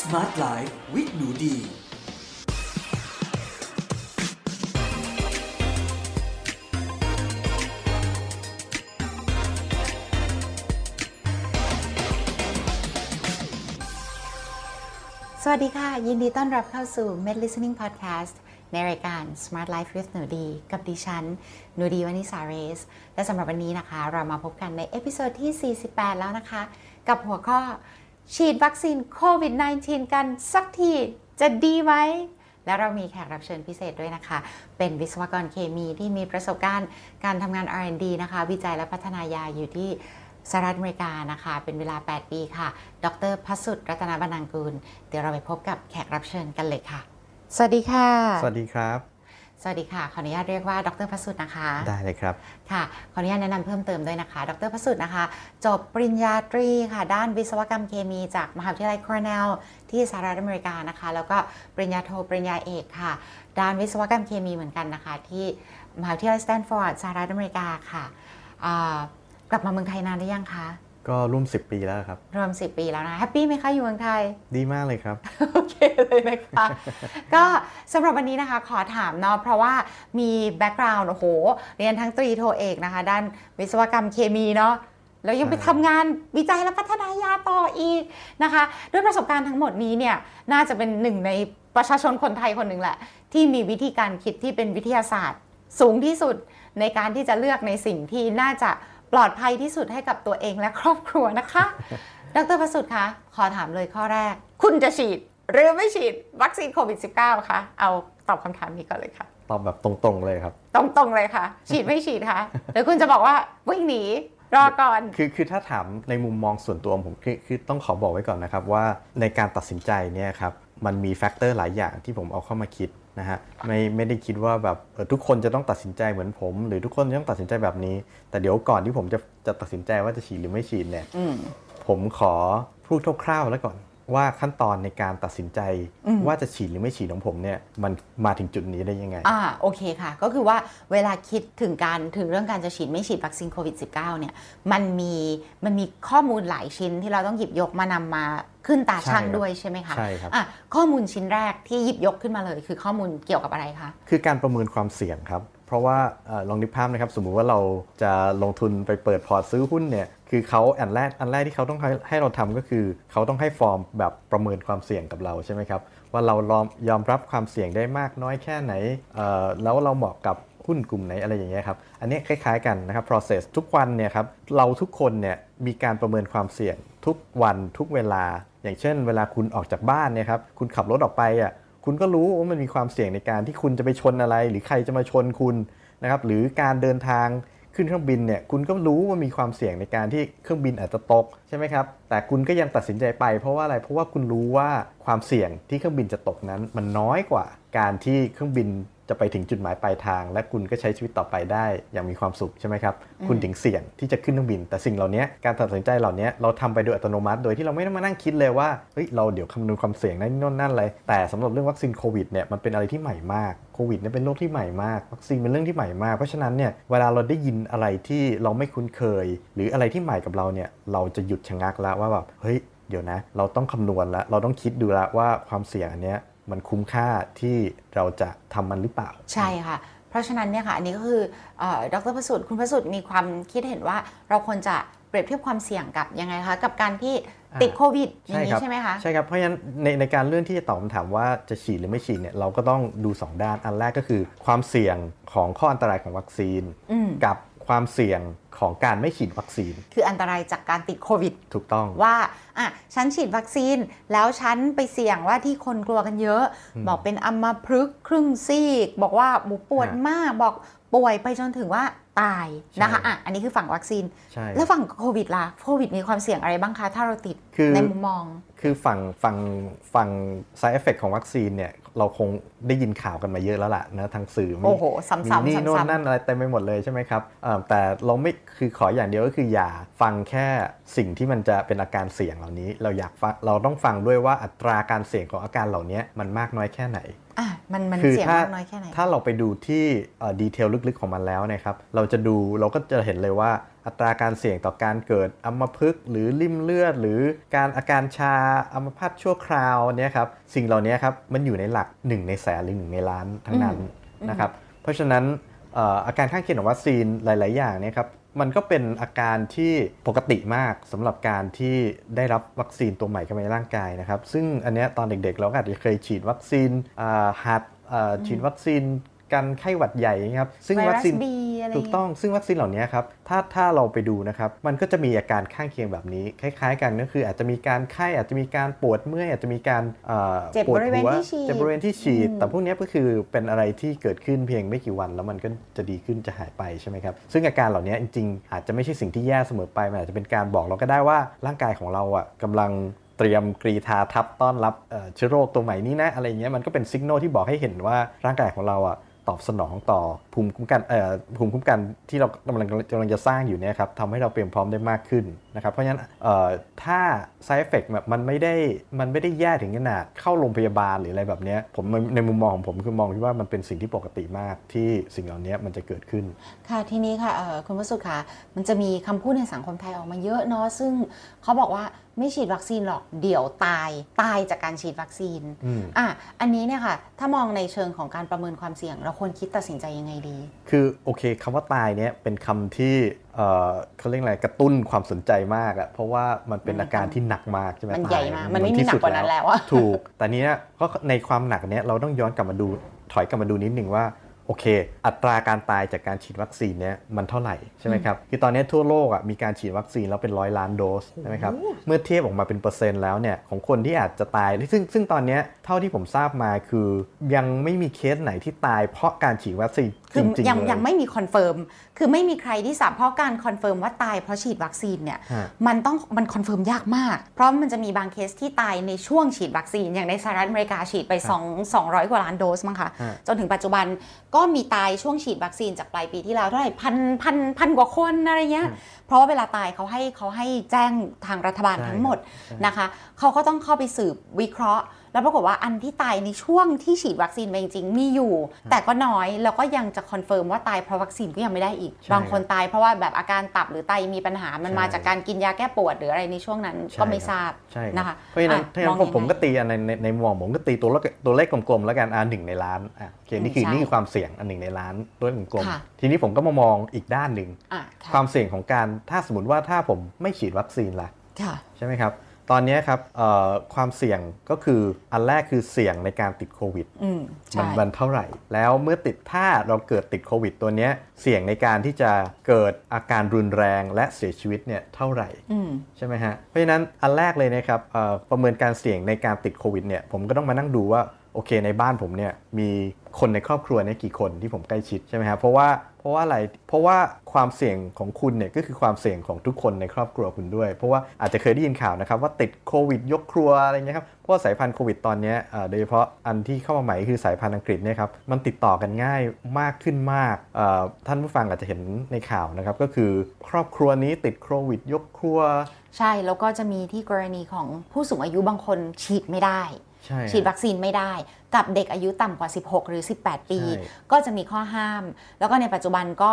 Smart Life วิหนูดี สวัสดีค่ะ ยินดีต้อนรับเข้าสู่ Med Listening Podcast ในรายการ Smart Life with หนูดี กับดิฉันหนูดีวนิษาเรซ และสำหรับวันนี้นะคะ เรามาพบกันใน episode ที่ 48 แล้วนะคะ กับหัวข้อ ฉีดวัคซีนโควิด -19 กันสักทีจะดีไหมและเรามีแขกรับเชิญพิเศษด้วยนะคะ เป็นวิศวกรเคมีที่มีประสบการณ์การทำงาน R&D นะคะ วิจัยและพัฒนายาอยู่ที่สหรัฐอเมริกานะคะ เป็นเวลา 8 ปีค่ะ ดรพัสุดรัตนบรรณังกูล เดี๋ยวเราไปพบกับแขกรับเชิญกันเลยค่ะ สวัสดีค่ะ สวัสดีครับ สวัสดีค่ะ ขออนุญาตเรียกว่า ดรพัสุดนะคะ ได้เลยครับ ค่ะ ขออนุญาตแนะนำเพิ่มเติมด้วยนะคะ ดรพัสุดนะคะ จบปริญญาตรีค่ะ ด้านวิศวกรรมเคมีจากมหาวิทยาลัยคอร์เนลที่สหรัฐอเมริกานะคะ แล้วก็ปริญญาโทปริญญาเอกค่ะ ด้านวิศวกรรมเคมีเหมือนกันนะคะ ที่มหาวิทยาลัยสแตนฟอร์ดสหรัฐอเมริกาค่ะอ่ากลับมาเมืองไทยนานหรือยังคะ ก็ร่วม 10 ปีแล้วครับ รวม 10 ปีแล้วนะ happy ไหมคะ อยู่เมืองไทย ดีมากเลยครับ โอเคเลยนะคะ ก็สำหรับวันนี้นะคะขอถามเนาะเพราะว่ามีแบ็กกราวน์โอ้โห เรียนทั้งตรีโทเอกนะคะ ด้านวิศวกรรมเคมีเนาะแล้วยังไปใช่ทำงานวิจัยและพัฒนายาต่ออีกนะคะ ด้วยประสบการณ์ทั้งหมดนี้เนี่ยน่าจะเป็นหนึ่งในประชาชนคนไทยคนหนึ่งแหละ ที่มีวิธีการคิดที่เป็นวิทยาศาสตร์ สูงที่สุดในการที่จะเลือกในสิ่งที่น่าจะ ปลอดภัยที่สุดให้กับตัวเองและครอบครัวนะคะ ดรประสุทธิ์คะขอถามเลยข้อแรก คุณจะฉีด หรือไม่ฉีดวัคซีนโควิด -19 คะเอาตอบคำถามนี้ก่อนเลยค่ะ ตอบแบบตรงๆเลยครับ ตรงๆเลยค่ะ ฉีดไม่ฉีดคะหรือคุณจะบอกว่าวิ่งหนีรอก่อน คือคือถ้าถามในมุมมองส่วนตัวผมคือคือต้องขอบอกไว้ก่อนนะครับว่าในการตัดสินใจเนี่ยครับ มันมี factor หลายอย่างที่ผมเอาเข้ามาคิดนะฮะไม่ไม่ได้คิดว่าแบบเออทุกคนจะต้องตัดสินใจเหมือนผม หรือทุกคนจะต้องตัดสินใจแบบนี้ แต่เดี๋ยวก่อนที่ผมจะจะตัดสินใจว่าจะฉีดหรือไม่ฉีดเนี่ยอืมผมขอพูดคร่าวๆแล้วก่อน ว่าขั้นตอนในการตัดสินใจอืมว่าจะฉีดหรือไม่ฉีดของผมเนี่ยมันมาถึงจุดนี้ได้ยังไง อ่าโอเคค่ะ ก็คือว่าเวลาคิดถึงการถึงเรื่องการจะฉีดไม่ฉีดวัคซีนโควิด -19 เนี่ยมันมีมันมีข้อมูลหลายชิ้นที่เราต้องหยิบยกมานำมาขึ้นตาช่างใช่ครับด้วยใช่ไหมคะใช่ครับอะข้อมูลชิ้นแรกที่หยิบยกขึ้นมาเลย คือข้อมูลเกี่ยวกับอะไรคะคือการประเมินความเสี่ยงครับ เพราะว่าอลองนึกภาพนะครับ สมมุติว่าเราจะลงทุนไปเปิดพอร์ตซื้อหุ้นเนี่ยคือเขาอันแรกอันแรกที่เขาต้องให้ให้เราทำก็คือ เขาต้องให้ฟอร์มแบบประเมินความเสี่ยงกับเราใช่ไหมครับว่าเรายอมรับความเสี่ยงได้มากน้อยแค่ไหนแล้วเราเหมาะกับหุ้นกลุ่มไหนอะไรอย่างเงี้ยครับ อันนี้คล้ายๆกันนะครับ process ทุกวันเนี่ยครับเราทุกคนเนี่ยมีการประเมินความเสี่ยงทุกวันทุกเวลา อย่างเช่น เวลาคุณออกจากบ้านเนี่ยครับคุณขับรถออกไปอะ คุณก็รู้ว่ามันมีความเสี่ยงในการที่คุณจะไปชนอะไร หรือใครจะมาชนคุณนะครับหรือการเดินทางขึ้นเครื่องบินเนี่ยคุณก็รู้ว่ามีความเสี่ยงในการที่เครื่องบินอาจจะตกใช่ไหมครับแต่คุณก็ยังตัดสินใจไปเพราะว่าอะไรเพราะว่าคุณรู้ว่าความเสี่ยงที่เครื่องบินจะตกนั้น มันน้อยกว่าการที่เครื่องบิน จะไปถึงจุดหมายปลายทาง และคุณก็ใช้ชีวิตต่อไปได้อย่างมีความสุขใช่ไหมครับ คุณถึงเสี่ยงที่จะขึ้นเครื่องบิน แต่สิ่งเหล่านี้การตัดสินใจเหล่านี้เราทำไปโดยอัตโนมัติ โดยที่เราไม่ต้องมานั่งคิดเลยว่าเฮ้ยเราเดี๋ยวคำนวณความเสี่ยงนั่นนนนั่นอะไรแต่สำหรับเรื่องวัคซีนโควิดเนี่ยมันเป็นอะไรที่ใหม่มากโควิดเนี่ยเป็นโรคที่ใหม่มากวัคซีนเป็นเรื่องที่ใหม่มาก เพราะฉะนั้นเนี่ยเวลาเราได้ยินอะไรที่เราไม่คุ้นเคย หรืออะไรที่ใหม่กับเราเนี่ยเราจะหยุดชะงักแล้วว่าแบบเฮ้ยเดี๋ยวนะ เราต้องคำนวณแล้ว เราต้องคิดดูแล้วว่าความเสี่ยงอันเนี้ย มันคุ้มค่าที่เราจะทำมันหรือเปล่า ใช่ค่ะ เพราะฉะนั้นเนี่ยค่ะ อันนี้ก็คือเออดรประสุทธิ์คุณประสุทธิ์มีความคิดเห็นว่าเราควรจะเปรียบเทียบความเสี่ยงกับยังไงคะกับการที่ติดอ่าโควิดอย่างนี้ใช่ไหมคะใช่ครับเพราะฉะนั้นในในการเรื่องที่จะตอบคำถามว่าจะฉีดหรือไม่ฉีดเนี่ยเราก็ต้องดู 2 ด้านอันแรกก็คือ ความเสี่ยงของข้ออันตรายของวัคซีนอืมกับ ความเสี่ยงของการไม่ฉีดวัคซีน คืออันตรายจากการติดโควิด ถูกต้องว่าอะฉันฉีดวัคซีน แล้วฉันไปเสี่ยงว่าที่คนกลัวกันเยอะ บอกเป็นอัมพฤกษ์ครึ่งซีก บอกว่าหมูปวดฮะมากบอกป่วยไปจนถึงว่าตายนะคะใช่อะอันนี้คือฝั่งวัคซีนใช่แล้วฝั่งโควิดล่ะโควิดมีความเสี่ยงอะไรบ้างคะ ถ้าเราติดคือในมุมมอง คือฝั่งฝั่งฝั่ง side effect ของวัคซีนเนี่ย เราคงได้ยินข่าวกันมาเยอะแล้วล่ะนะทางสื่อมีโอ้โหซ้ำๆมีนี่โน่นซ้ำๆนั่นอะไรเต็มไปหมดเลยใช่ไหมครับเอ่อแต่เราไม่คือขออย่างเดียวก็คืออย่าฟังแค่สิ่งที่มันจะเป็นอาการเสี่ยงเหล่านี้ เราอยากฟังเราต้องฟังด้วยว่าอัตราการเสี่ยงของอาการเหล่านี้มันมากน้อยแค่ไหนอะมันมันคือเสี่ยงถ้ามากน้อยแค่ไหน ถ้าเราไปดูที่ detail ลึกๆของมันแล้วนะครับ เราจะดูเราก็จะเห็นเลยว่า อัตราการเสี่ยงต่อการเกิดอัมพฤกษ์หรือลิ่มเลือด หรือการอาการชาอัมพาตชั่วคราวเนี่ยครับสิ่งเหล่านี้ครับมันอยู่ในหลัก 1 ในแสนหรือ1ในล้านทั้งนั้นนะครับเพราะฉะนั้นเอ่ออาการข้างเคียงของวัคซีนหลาย ๆ อย่างเนี่ยครับมันก็เป็นอาการที่ปกติมากสำหรับการที่ได้รับวัคซีนตัวใหม่เข้ามาในร่างกายนะครับ ซึ่งอันเนี้ยตอนเด็ก ๆ เราก็อาจจะเคยฉีดวัคซีนอ่าหัดอ่าฉีดวัคซีน กันไข้หวัดใหญ่นะครับซึ่งไววัรัคสซีนบีอะไรถูกต้องซึ่งวัคซีนเหล่านี้ครับถ้าถ้าเราไปดูนะครับมันก็จะมีอาการข้างเคียงแบบนี้ คล้าย ๆ กันก็คืออาจจะมีการไข้อาจจะมีการปวดเมื่อยอาจจะมีการอ่าเจ็บปวดบริเวณหัวที่ฉีดเจ็บบริเวณที่ฉีดอืมแต่พวกนี้ก็คือเป็นอะไรที่เกิดขึ้นเพียงไม่กี่วัน แล้วมันก็จะดีขึ้นจะหายไปใช่ไหมครับซึ่งอาการเหล่านี้จริงๆ อาจจะไม่ใช่สิ่งที่แย่เสมอไปมันอาจจะเป็นการบอกเราก็ได้ว่าร่างกายของเราอะกำลังเตรียมกรีธาทับต้อนรับเอ่อเชื้อโรคตัวใหม่นี้นะอะไรเงี้ยมันก็เป็นสัญญาณที่บอกให้เห็นว่าร่างกายของเราอะ ตอบสนองต่อภูมิคุ้มกันเอ่อภูมิคุ้มกันที่เรากำลังกำลังจะสร้างอยู่เนี่ยครับทำให้เราเตรียมพร้อมได้มากขึ้นนะครับเพราะฉะนั้นเอ่อถ้า side effect แบบมันไม่ได้มันไม่ได้แย่ถึงขนาดเข้าโรงพยาบาลหรืออะไรแบบเนี้ยผมในในมุมมองของผมคือมองที่ว่ามันเป็นสิ่งที่ปกติมากที่สิ่งเหล่านี้มันจะเกิดขึ้น ค่ะทีนี้ค่ะเอ่อคุณวสุค่ะมันจะมีคำพูดในสังคมไทยออกมาเยอะเนาะซึ่งเขาบอกว่าไม่ฉีดวัคซีนหรอกเดี๋ยวตายตายจากการฉีดวัคซีนอืมอะอันนี้เนี่ยค่ะถ้ามองในเชิงของการประเมินความเสี่ยง เราควรคิดตัดสินใจยังไงดี คือโอเคคำว่าตายเนี่ยเป็นคำที่เอ่อเขาเรียกอะไรกระตุ้นความสนใจมากอะเพราะว่ามันเป็นอาการที่หนักมากใช่ไหมมันตยใหญ่มากมันไม่มีที่สุดหนักกว่านั้นแล้วอะถูก แต่เนี้ยก็ในความหนักเนี้ยเราต้องย้อนกลับมาดูถอยกลับมาดูนิดหนึ่งว่าโอเค อัตราการตายจากการฉีดวัคซีนเนี้ยมันเท่าไหร่ใช่ไหมครับคือตอนเนี้ยทั่วโลกอะมีการฉีดวัคซีนแล้วเป็นร้อยล้านโดสใช่ไหมครับเมื่อเทียบออกมาเป็นเปอร์เซ็นต์แล้วเนี่ยของคนที่อาจจะตาย ซึ่งซึ่งตอนเนี้ยเท่าที่ผมทราบมาคือ ยังไม่มีเคสไหนที่ตายเพราะการฉีดวัคซีน คืจอริงๆยังเลยยังไม่มีคอนเฟิร์มคือไม่มีใครที่สามเพราะการ confirm ว่าตายเพราะฉีดวัคซีนเนี่ยฮะมันต้องมัน confirm ยากมาก เพราะมันจะมีบางเคสที่ตายในช่วงฉีดวัคซีน อย่างในสหรัฐอเมริกาฉีดไป 2 200 กว่าล้านโดสมั้งคะฮะจนถึงปัจจุบันก็มีตายช่วงฉีดวัคซีนจากปลายปีที่แล้วเท่าไหร่พันพันพันกว่าคนอะไรเงี้ยเพราะว่าเวลาตายเขาให้เขาให้แจ้งทางรัฐบาลใช่ทั้งหมดใช่นะคะเขาก็ต้องเข้าไปสืบวิเคราะห์ แล้วปรากฏว่าอันที่ตายในช่วงที่ฉีดวัคซีนไปจริงๆมีอยู่ แต่ก็น้อยแล้วก็ยังจะ confirm ว่าตายเพราะวัคซีนก็ยังไม่ได้อีกใช่บางคนตายเพราะว่าแบบอาการตับหรือไตมีปัญหามันใช่มาจากการกินยาแก้ปวดหรืออะไรในช่วงนั้นใช่ก็ไม่ครับทราบใช่รับนะคะเพราะฉะนั้นอะถ้างั้นมองผมยังไงผมก็ตีอันในในในมุมมองผมก็ตีตัวเลขตัวเลขกลมๆแล้วกันอันหนึ่งในล้านอะโอเคนี่คือใช่นี่คือความเสี่ยงอันหนึ่งในล้านตัวเลขกลมค่ะๆทีนี้ผมก็มามองอีกด้านหนึ่งอะค่ะความเสี่ยงของการถ้าสมมติว่าถ้าผมไม่ฉีดวัคซีนล่ะค่ะใช่ไหมครับ ตอนนี้ครับเอ่อความเสี่ยงก็คืออันแรกคือเสี่ยงในการติดโควิดอืมมัใช่นมันเท่าไหร่ แล้วเมื่อติดถ้าเราเกิดติดโควิดตัวเนี้ยเสี่ยงในการที่จะเกิดอาการรุนแรงและเสียชีวิตเนี่ยเท่าไหร่อืมใช่ไหมฮะเพราะฉะนั้นอันแรกเลยนะครับเอ่อประเมินการเสี่ยงในการติดโควิดเนี่ยผมก็ต้องมานั่งดูว่าโอเคในบ้านผมเนี่ยมีคนในครอบครัวเนี่ยกี่คนที่ผมใกล้ชิดใช่ไหมครับเพราะว่า เพราะว่าอะไร เพราะว่าความเสี่ยงของคุณเนี่ยก็คือความเสี่ยงของทุกคนในครอบครัวคุณด้วย เพราะว่าอาจจะเคยได้ยินข่าวนะครับว่าติดโควิดยกครัวอะไรเงี้ยครับ เพราะว่าสายพันธุ์โควิดตอนเนี้ยเอ่อโดยเฉพาะอันที่เข้ามาใหม่คือสายพันธุ์อังกฤษเนี่ยครับ มันติดต่อกันง่ายมากขึ้นมากเอ่อท่านผู้ฟังอาจจะเห็นในข่าวนะครับก็คือครอบครัวนี้ติดโควิดยกครัว ใช่ แล้วก็จะมีที่กรณีของผู้สูงอายุบางคนฉีดไม่ได้ใช่ฉีดวัคซีนไม่ได้ กับเด็กอายุต่ำกว่า 16 หรือ 18 ปีใช่ก็จะมีข้อห้าม แล้วก็ในปัจจุบันก็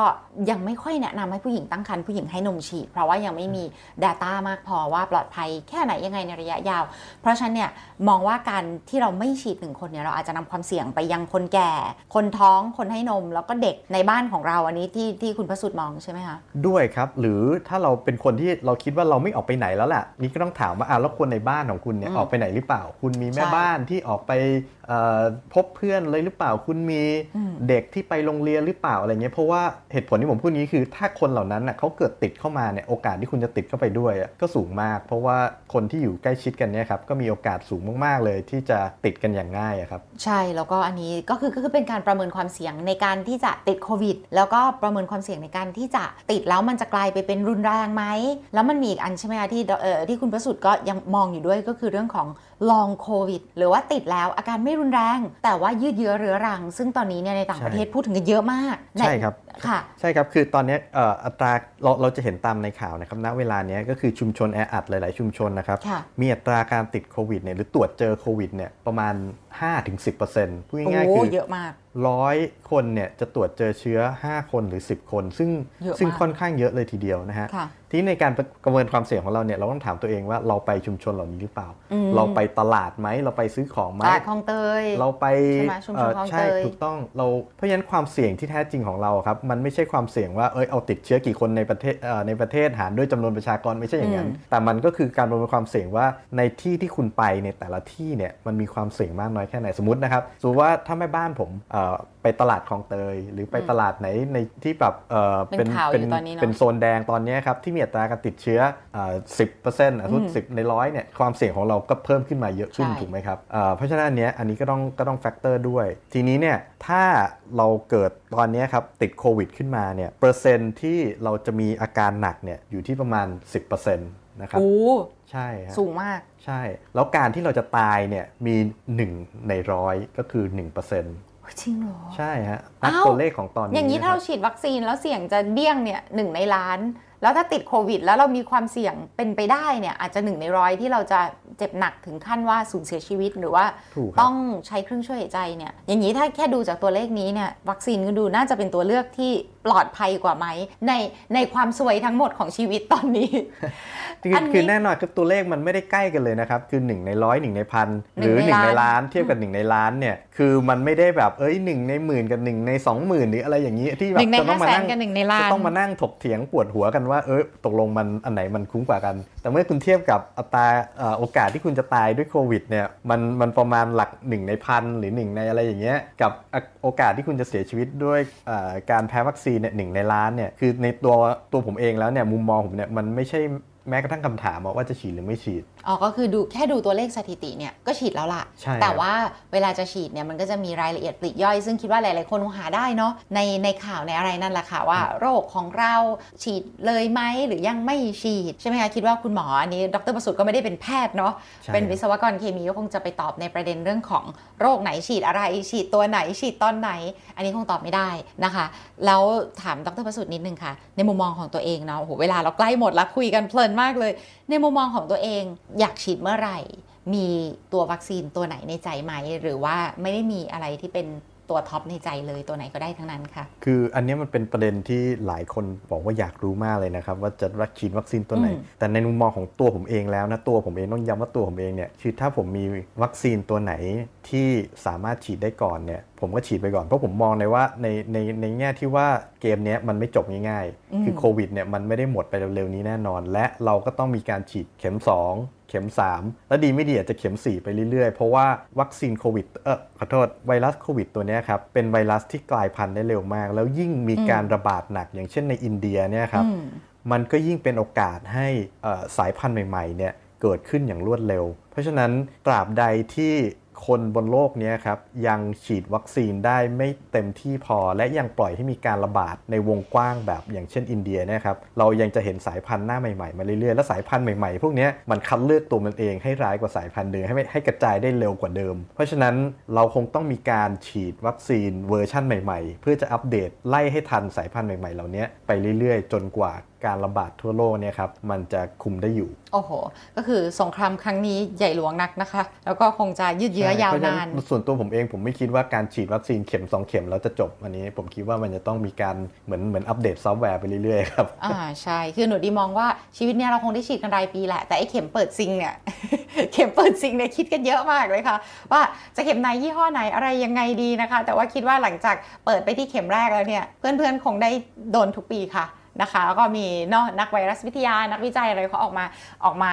ยังไม่ค่อยแนะนำให้ผู้หญิงตั้งครรภ์ผู้หญิงให้นมฉีด เพราะว่ายังไม่มี Data มากพอว่าปลอดภัยแค่ไหนยังไงในระยะยาว เพราะฉะนั้นเนี่ยมองว่าการที่เราไม่ฉีดหนึ่งคนเนี่ยเราอาจจะนำความเสี่ยงไปยังคนแก่ คนท้องคนให้นม แล้วก็เด็กในบ้านของเราอันนี้ที่ที่คุณพระสุดมองใช่ไหมคะด้วยครับหรือถ้าเราเป็นคนที่เราคิดว่าเราไม่ออกไปไหนแล้วแหละนี่ก็ต้องถามว่าอะแล้วคนในบ้านของคุณเนี่ยอืมออกไปไหนหรือเปล่า คุณมีแม่ใช่บ้านที่ออกไปเอ่อพบเพื่อนเลยหรือเปล่าคุณมีเด็กที่ไปโรงเรียนหรือเปล่าอะไรเงี้ยเพราะว่าเหตุผลที่ผมพูดนี้คือ ถ้าคนเหล่านั้นน่ะเขาเกิดติดเข้ามาเนี่ยโอกาสที่คุณจะติดเข้าไปด้วยก็สูงมาก เพราะว่าคนที่อยู่ใกล้ชิดกันเนี่ยครับก็มีโอกาสสูงมากๆเลยที่จะติดกันอย่างง่ายอะครับใช่แล้วก็อันนี้ก็คือก็คือเป็นการประเมินความเสี่ยงในการที่จะติดโควิดแล้วก็ประเมินความเสี่ยงในการที่จะติดแล้วมันจะกลายไปเป็นรุนแรงไหมแล้วมันมีอีกอันใช่ไหมคะที่เอ่อที่คุณประสุทธิ์ก็ยังมองอยู่ด้วยก็คือเรื่องของลองโควิดหรือว่าติดแล้วอาการไม่รุนแรงแต่ว่ายืดเยื้อเรื้อรัง ซึ่งตอนนี้เนี่ยในต่างใช่ประเทศพูดถึงกันเยอะมาก ใช่ครับ ค่ะใช่ครับคือตอนเนี้ยเอ่ออัตราเราเราจะเห็นตามในข่าวนะครับณเวลาเนี้ยก็คือชุมชนแออัดหลาย ๆ ชุมชนนะครับค่ะมีอัตราการติดโควิดเนี่ยหรือตรวจเจอโควิดเนี่ยประมาณ 5-10%พูดโอ้ง่ายๆคือเยอะมากร้อยคนเนี่ยจะตรวจเจอเชื้อ 5 คนหรือ 10 คน ซึ่งเยอะมากซึ่งค่อนข้างเยอะเลยทีเดียวนะฮะค่ะที่ในการประเมินความเสี่ยงของเราเนี่ยเราต้องถามตัวเองว่าเราไปชุมชนเหล่านี้หรือเปล่าอืมเราไปตลาดไหมเราไปซื้อของไหมตลาดคลองเตยเราไปใช่ไหมชุมชนเอ่อคลองใช่เตยถูกต้องเราเพราะฉะนั้นความเสี่ยงที่แท้จริงของเราครับมันไม่ใช่ความเสี่ยงว่าเอยเอาติดเชื้อกี่คนในประเทศเอ่อในประเทศหารด้วยจำนวนประชากรไม่ใช่อย่างนั้น แต่มันก็คือการประเมินความเสี่ยงว่าในที่ที่คุณไปในแต่ละที่เนี่ยมันมีความเสี่ยงมากน้อยแค่ไหนสมมตินะครับสมมติว่าถ้าแม่บ้านผมเอ่อไปตลาดคลองเตย หรือไปตลาดไหนในที่แบบเอ่อเป็นข่าวอยู่ตอนนี้เนอะเป็นโซนแดงตอนเนี้ยครับที่มีอัตราการติดเชื้อสิบเปอร์เซ็นต์ทุกสิบในร้อยเนี่ยความเสี่ยงของเราก็เพิ่มขึ้นมาเยอะขึ้นใช่ถูกไหมครับเอ่อเพราะฉะนั้นอันเนี้ยอันนี้ก็ต้องก็ต้อง factor ด้วย ทีนี้เนี่ยถ้าเราเกิดตอนเนี้ยครับติดโควิดขึ้นมาเนี่ยเปอร์เซ็นต์ที่เราจะมีอาการหนักเนี่ยอยู่ที่ประมาณ 10%นะครับโอ้ใช่ฮะสูงมากใช่ แล้วการที่เราจะตายเนี่ยมี 1 ในร้อยก็คือ 1%จริงเหรอ ใช่ฮะนับอ้าวตัวเลขของตอนนี้ อย่างนี้ถ้าะคเราบฉีดวัคซีนแล้วเสี่ยงจะเดี้ยงเนี่ยหนึ่งในล้าน แล้วถ้าติดโควิด แล้วเรามีความเสี่ยงเป็นไปได้เนี่ยอาจจะหนึ่งในร้อยที่เราจะ เจ็บหนักถึงขั้นว่าสูญเสียชีวิตหรือว่าถูกครับต้องใช้เครื่องช่วยหายใจเนี่ยอย่างนี้ถ้าแค่ดูจากตัวเลขนี้เนี่ยวัคซีนก็ดูน่าจะเป็นตัวเลือกที่ ปลอดภัยกว่าไหมในในความสวยทั้งหมดของชีวิตตอนนี้คืออันนี้คือแน่นอนคือตัวเลขมันไม่ได้ใกล้กันเลยนะครับ คือ1ในร้อยหนึ่งในพันหหนึ่รืงอใน1ในล้านล้านเทียบกับ1ในล้านเนี่ยคือมันไม่ได้แบบเอ้ยหนึ่งในหมื่นกับหนึ่งในสองหมื่นหรืออะไรอย่างนี้ที่แบหบนึ่งในจะต้ห้าองมาแสนนั่งกับหนึ่งในล้าจะนต้องมานั่งถกเถียงปวดหัวกันว่าเออตกลงมันอันไหนมันคุ้มกว่ากัน แต่เมื่อคุณเทียบกับอัตราเอ่อโอกาสที่คุณจะตายด้วยโควิดเนี่ยมันมันประมาณหลักหนึ่งในพันหรือหนึ่งในอะไรอย่างเงี้ยกับโอกาสที่คุณจะเสียชีวิตด้วยเอ่อการแพ้วัคซีนเนี่ยหนึ่งในล้านเนี่ยคือในตัวตัวผมเองแล้วเนี่ยมุมมองผมเนี่ยมันไม่ใช่แม้กระทั่งคำถามว่าจะฉีดหรือไม่ฉีด อ๋อก็คือดูแค่ดูตัวเลขสถิติเนี่ยก็ฉีดแล้วล่ะใช่ครับแต่ว่าเวลาจะฉีดเนี่ยมันก็จะมีรายละเอียดปลีกย่อย ซึ่งคิดว่าหลาย ๆ คนคงหาได้เนาะในในข่าวในอะไรนั่นแหละค่ะว่าโรคของเราฉีดเลยไหมหรือยังไม่ฉีด ใช่ไหมคะคิดว่าคุณหมออันนี้ ดรประสุทธิ์ก็ไม่ได้เป็นแพทย์เนาะใช่เป็นวิศวกรเคมีก็คงจะไปตอบในประเด็นเรื่องของโรคไหนฉีดอะไร ฉีดตัวไหนฉีดตอนไหน อันนี้คงตอบไม่ได้นะคะ แล้วถามดรประสุทธิ์นิดนึงค่ะ ในมุมมองของตัวเองเนาะโอ้โหเวลาเราใกล้หมดแล้วคุยกันเพลินมากเลย ในมุมมองของตัวเองอยากฉีดเมื่อไหร่ มีตัววัคซีนตัวไหนในใจไหม หรือว่าไม่ได้มีอะไรที่เป็น ตัวท็อปในใจเลยตัวไหนก็ได้ทั้งนั้นค่ะ คืออันเนี้ยมันเป็นประเด็นที่หลายคนบอกว่าอยากรู้มากเลยนะครับ ว่าจะรักฉีดวัคซีนตัวไหนอืมแต่ในมุมมองของตัวผมเองแล้วนะตัวผมเองต้องย้ำว่าตัวผมเองเนี่ยคือถ้าผมมีวัคซีนตัวไหนที่สามารถฉีดได้ก่อนเนี่ยผมก็ฉีดไปก่อนเพราะผมมองในว่าในในในแง่ที่ว่าเกมเนี้ยมันไม่จบง่ายอืมๆคือโควิดเนี่ยมันไม่ได้หมดไปเร็วๆนี้แน่นอน และเราก็ต้องมีการฉีดเข็ม 2 เข็ม 3 แล้วดีไม่ดีอาจจะเข็ม 4 ไปเรื่อยๆ เพราะว่าวัคซีนโควิดเออขอโทษไวรัสโควิดตัวเนี้ยครับ เป็นไวรัสที่กลายพันธุ์ได้เร็วมาก แล้วยิ่งมีการระบาดหนักอย่างเช่นในอินเดียเนี่ยครับอืมมันก็ยิ่งเป็นโอกาสให้เอ่อสายพันธุ์ใหม่ๆเนี่ยเกิดขึ้นอย่างรวดเร็ว เพราะฉะนั้นตราบใดที่ คนบนโลกนี้ครับยังฉีดวัคซีนได้ไม่เต็มที่พอ และยังปล่อยให้มีการระบาดในวงกว้างแบบอย่างเช่นอินเดียเนะครับเรายังจะเห็นสายพันธุ์หน้าใหม่ๆมาเรื่อยๆและสายพันธุ์ใหม่ๆ พวกนี้มันคัดเลือกตัวมันเองให้ร้ายกว่าสายพันธุ์เดิมให้ให้กระจายได้เร็วกว่าเดิม เพราะฉะนั้นเราคงต้องมีการฉีดวัคซีนเวอร์ชั่นใหม่ๆ เพื่อจะอัปเดตไล่ให้ทันสายพันธุ์ใหม่ๆ เหล่านี้ไปเรื่อยๆ จนกว่าการระบาดทั่วโลกเนี่ยครับมันจะคุมได้อยู่ โอ้โห ก็คือสงครามครั้งนี้ใหญ่หลวงนักนะคะ แล้วก็คงจะยืดเยื้อยาวเพระฉะนาน ส่วนตัวผมเองผมไม่คิดว่าการฉีดวัคซีนเข็ม 2 เข็มแล้วจะจบ อันนี้ผมคิดว่ามันจะต้องมีการเหมือนเหมือนอัปเดตซอฟต์แวร์ไปเรื่อยๆครับ อ่าใช่ คือหนูดีมองว่าชีวิตเนี้ยเราคงได้ฉีดกันรายปีแหละ แต่ไอ้เข็มเปิดซิงเนี่ย เข็มเปิดซิงเนี่ยคิดกันเยอะมากเลยค่ะ ว่าจะเข็มไหนยี่ห้อไหนอะไรยังไงดีนะคะ แต่ว่าคิดว่าหลังจากเปิดไปที่เข็มแรกแล้วเนี่ยเพื่อนๆคงได้โดนทุกปีค่ะ นะคะแล้วก็มีเนอะนักไวรัสวิทยานักวิจัยอะไรเขาออกมาออกมา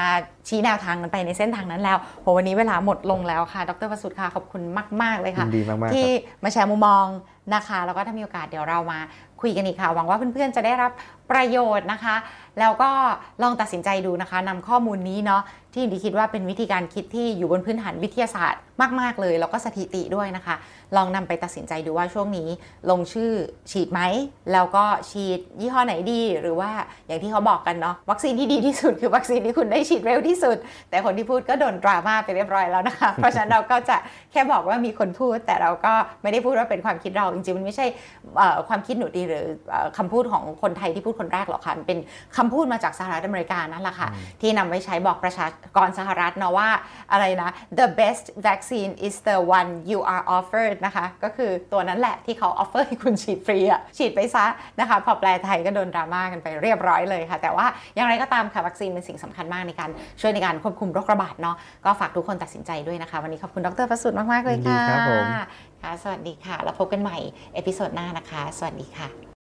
ชี้แนวทางกันไปในเส้นทางนั้นแล้วโหวันนี้เวลาหมดลงแล้วค่ะ ดรประสุทธิ์ค่ะ ขอบคุณมาก ๆ เลยค่ะยินดีมากๆครับที่มาแชร์มุมมองนะคะ แล้วก็ถ้ามีโอกาสเดี๋ยวเรามาคุยกันอีกค่ะ หวังว่าเพื่อน ๆ จะได้รับ ประโยชน์นะคะ แล้วก็ลองตัดสินใจดูนะคะนำข้อมูลนี้เนาะที่ยินดีคิดว่าเป็นวิธีการคิดที่อยู่บนพื้นฐานวิทยาศาสตร์มาก ๆ เลย แล้วก็สถิติด้วยนะคะ ลองนำไปตัดสินใจดูว่าช่วงนี้ลงชื่อฉีดไหม แล้วก็ฉีดยี่ห้อไหนดี หรือว่าอย่างที่เขาบอกกันเนาะวัคซีนที่ดีที่สุดคือวัคซีนที่คุณได้ฉีดเร็วที่สุด แต่คนที่พูดก็โดนดราม่าไปเรียบร้อยแล้วนะคะ เพราะฉะนั้นเราก็จะแค่บอกว่ามีคนพูด แต่เราก็ไม่ได้พูดว่าเป็นความคิดเราจริงๆมันไม่ใช่ความคิดหนูดีหรือเอ่อคำพูดของคนไทยที่พูดคนแรกหรอกค่ะมันเป็นคำพูดมาจากสหรัฐอเมริกานั่นแหละค่ะ ที่นำไว้ใช้บอกประชากรสหรัฐเนาะว่าอะไรนะ the best vaccine is the one you are offered นะคะก็คือตัวนั้นแหละที่เขา offer ให้คุณฉีดฟรีอะฉีดไปซะนะคะพอแปลไทยก็โดนดราม่ากันไปเรียบร้อยเลยค่ะ แต่ว่าอย่างไรก็ตามค่ะวัคซีนเป็นสิ่งสำคัญมากในการช่วยในการควบคุมโรคระบาดเนาะก็ฝากทุกคนตัดสินใจด้วยนะคะ วันนี้ขอบคุณดรประสุทธิ์มาก ๆ เลยค่ะยินดีครับผมค่ะ สวัสดีค่ะ แล้วพบกันใหม่ episode หน้านะคะ สวัสดีค่ะ